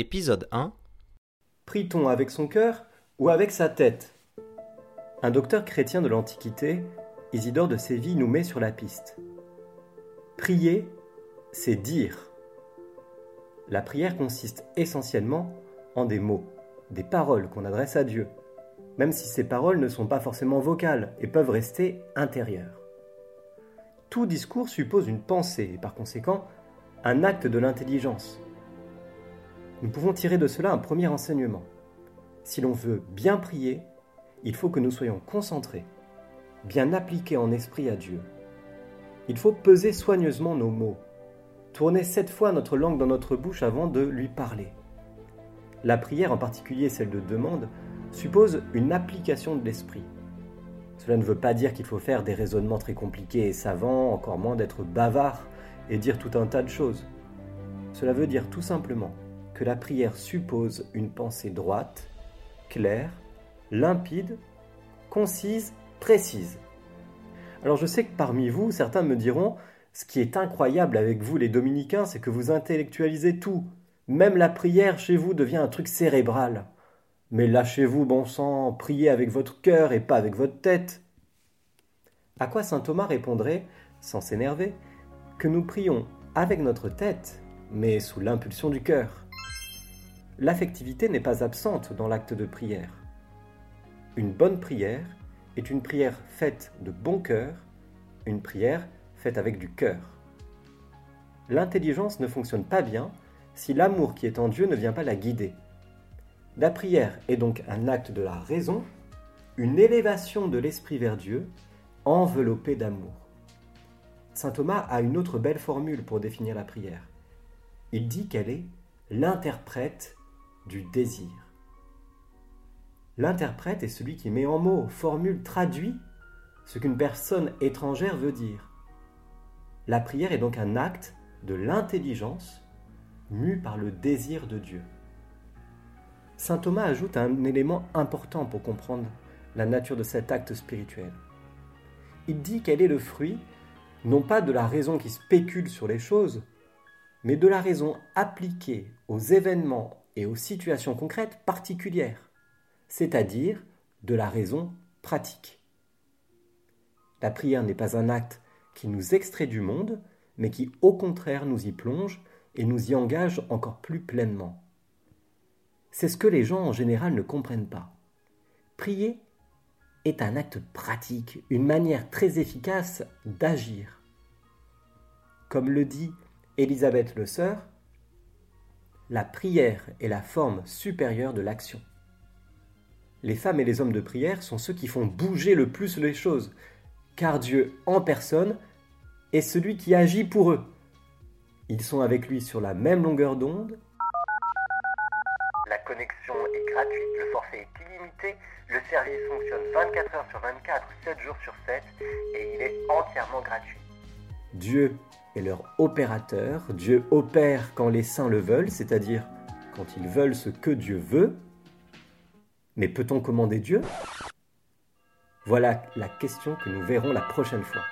Épisode 1 Prie-t-on avec son cœur ou avec sa tête? Un docteur chrétien de l'Antiquité, Isidore de Séville, nous met sur la piste. Prier, c'est dire. La prière consiste essentiellement en des mots, des paroles qu'on adresse à Dieu, même si ces paroles ne sont pas forcément vocales et peuvent rester intérieures. Tout discours suppose une pensée et par conséquent un acte de l'intelligence. Nous pouvons tirer de cela un premier enseignement. Si l'on veut bien prier, il faut que nous soyons concentrés, bien appliqués en esprit à Dieu. Il faut peser soigneusement nos mots, tourner sept fois notre langue dans notre bouche avant de lui parler. La prière, en particulier celle de demande, suppose une application de l'esprit. Cela ne veut pas dire qu'il faut faire des raisonnements très compliqués et savants, encore moins d'être bavard et dire tout un tas de choses. Cela veut dire tout simplement la prière suppose une pensée droite, claire, limpide, concise, précise. Alors je sais que parmi vous, certains me diront, ce qui est incroyable avec vous les dominicains, c'est que vous intellectualisez tout. Même la prière chez vous devient un truc cérébral. Mais lâchez-vous, bon sang, priez avec votre cœur et pas avec votre tête. À quoi saint Thomas répondrait, sans s'énerver, que nous prions avec notre tête, mais sous l'impulsion du cœur l'affectivité n'est pas absente dans l'acte de prière. Une bonne prière est une prière faite de bon cœur, une prière faite avec du cœur. L'intelligence ne fonctionne pas bien si l'amour qui est en Dieu ne vient pas la guider. La prière est donc un acte de la raison, une élévation de l'esprit vers Dieu, enveloppé d'amour. Saint Thomas a une autre belle formule pour définir la prière. Il dit qu'elle est l'interprète du désir. L'interprète est celui qui met en mots, formule, traduit ce qu'une personne étrangère veut dire. La prière est donc un acte de l'intelligence mue par le désir de Dieu. Saint Thomas ajoute un élément important pour comprendre la nature de cet acte spirituel. Il dit qu'elle est le fruit non pas de la raison qui spécule sur les choses, mais de la raison appliquée aux événements et aux situations concrètes particulières, c'est-à-dire de la raison pratique. La prière n'est pas un acte qui nous extrait du monde, mais qui au contraire nous y plonge et nous y engage encore plus pleinement. C'est ce que les gens en général ne comprennent pas. Prier est un acte pratique, une manière très efficace d'agir. Comme le dit Élisabeth Le Sœur, la prière est la forme supérieure de l'action. Les femmes et les hommes de prière sont ceux qui font bouger le plus les choses, car Dieu en personne est celui qui agit pour eux. Ils sont avec lui sur la même longueur d'onde. La connexion est gratuite, le forfait est illimité, le service fonctionne 24 heures sur 24, 7 jours sur 7 et il est entièrement gratuit. Dieu est leur opérateur. Dieu opère quand les saints le veulent, c'est-à-dire quand ils veulent ce que Dieu veut. Mais peut-on commander Dieu? Voilà la question que nous verrons la prochaine fois.